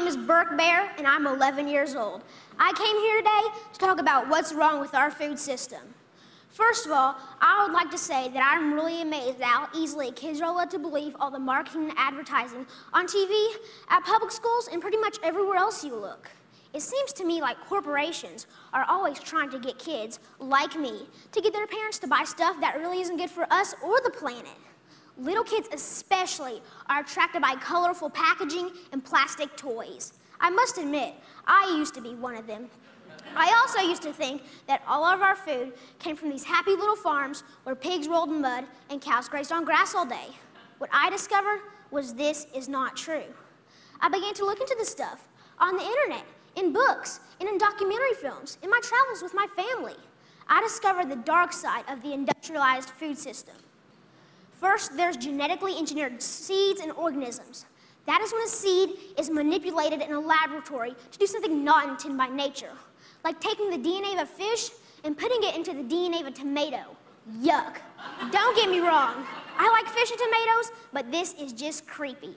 name is Birke Baehr, and I'm 11 years old. I came here today to talk about what's wrong with our food system. First of all, I would like to say that I'm really amazed at how easily kids are led to believe all the marketing and advertising on TV, at public schools, and pretty much everywhere else you look. It seems to me like corporations are always trying to get kids, like me, to get their parents to buy stuff that really isn't good for us or the planet. Little kids especially are attracted by colorful packaging and plastic toys. I must admit, I used to be one of them. I also used to think that all of our food came from these happy little farms where pigs rolled in mud and cows grazed on grass all day. What I discovered was this is not true. I began to look into this stuff on the internet, in books, and in documentary films, in my travels with my family. I discovered the dark side of the industrialized food system. First, there's genetically engineered seeds and organisms. That is when a seed is manipulated in a laboratory to do something not intended by nature, like taking the DNA of a fish and putting it into the DNA of a tomato. Yuck. Don't get me wrong. I like fish and tomatoes, but this is just creepy.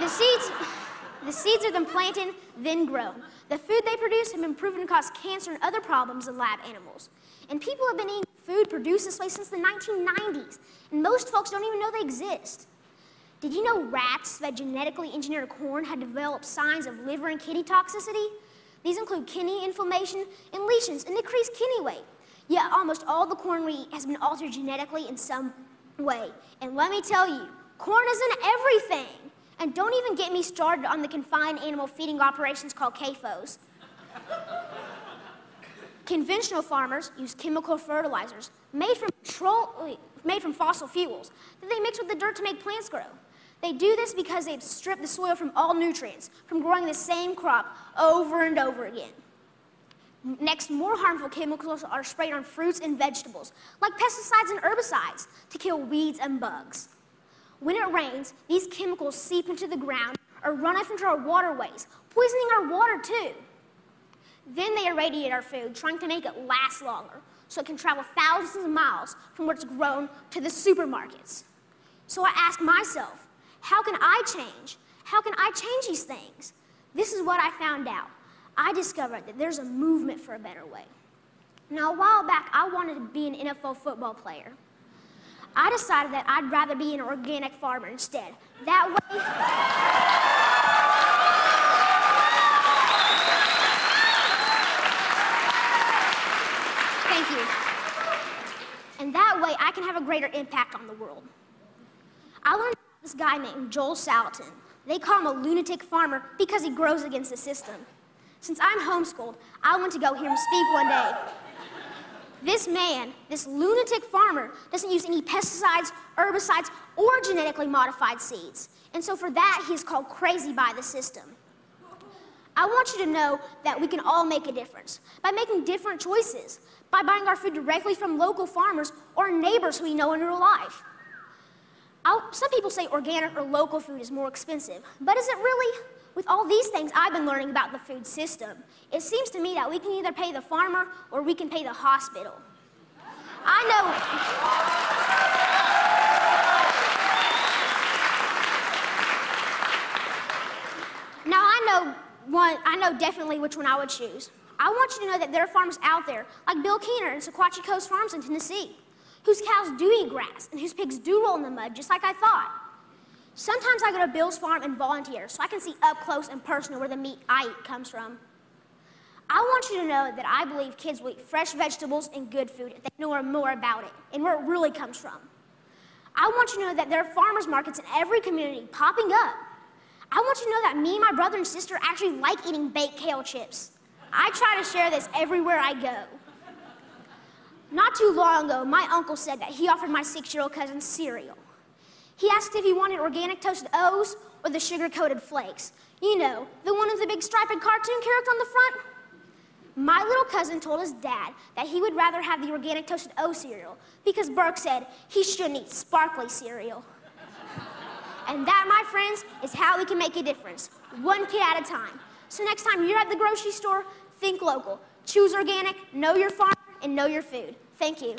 The seeds, the seeds are then planted, then grown. The food they produce have been proven to cause cancer and other problems in lab animals. And people have been eating food produced this way since the 1990s, and most folks don't even know they exist. Did you know rats that genetically engineered corn had developed signs of liver and kidney toxicity? These include kidney inflammation and lesions and decreased kidney weight. Yet almost all the corn we eat has been altered genetically in some way. And let me tell you, corn is in everything. And don't even get me started on the confined animal feeding operations called CAFOs. Conventional farmers use chemical fertilizers made from, made from fossil fuels that they mix with the dirt to make plants grow. They do this because they've stripped the soil from all nutrients from growing the same crop over and over again. Next, more harmful chemicals are sprayed on fruits and vegetables, like pesticides and herbicides, to kill weeds and bugs. When it rains, these chemicals seep into the ground or run off into our waterways, poisoning our water too. Then they irradiate our food, trying to make it last longer, so it can travel thousands of miles from where it's grown to the supermarkets. So I ask myself, how can I change? How can I change these things? This is what I found out. I discovered that there's a movement for a better way. Now, a while back, I wanted to be an NFL football player. I decided that I'd rather be an organic farmer instead. That way, And that way, I can have a greater impact on the world. I learned about this guy named Joel Salatin. They call him a lunatic farmer because he grows against the system. Since I'm homeschooled, I went to go hear him speak one day. This man, this lunatic farmer, doesn't use any pesticides, herbicides, or genetically modified seeds. And so for that, he's called crazy by the system. I want you to know that we can all make a difference by making different choices, by buying our food directly from local farmers or neighbors we know in real life. I'll, some people say organic or local food is more expensive, but is it really? With all these things I've been learning about the food system, it seems to me that we can either pay the farmer or we can pay the hospital. I know. Now I know one, I know definitely which one I would choose. I want you to know that there are farmers out there, like Bill Keener and Sequatchie Cove Farms in Tennessee, whose cows do eat grass and whose pigs do roll in the mud, just like I thought. Sometimes I go to Bill's farm and volunteer so I can see up close and personal where the meat I eat comes from. I want you to know that I believe kids will eat fresh vegetables and good food if they know more about it and where it really comes from. I want you to know that there are farmers markets in every community popping up. I want you to know that me my brother and sister actually like eating baked kale chips. I try to share this everywhere I go. Not too long ago, my uncle said that he offered my six year old cousin cereal. He asked if he wanted organic toasted O's or the sugar coated flakes. You know, the one with the big striped cartoon character on the front. My little cousin told his dad that he would rather have the organic toasted O cereal because Birke said he shouldn't eat sparkly cereal. And that, my friends, is how we can make a difference, one kid at a time. So next time you're at the grocery store, think local. Choose organic, know your farm, and know your food. Thank you.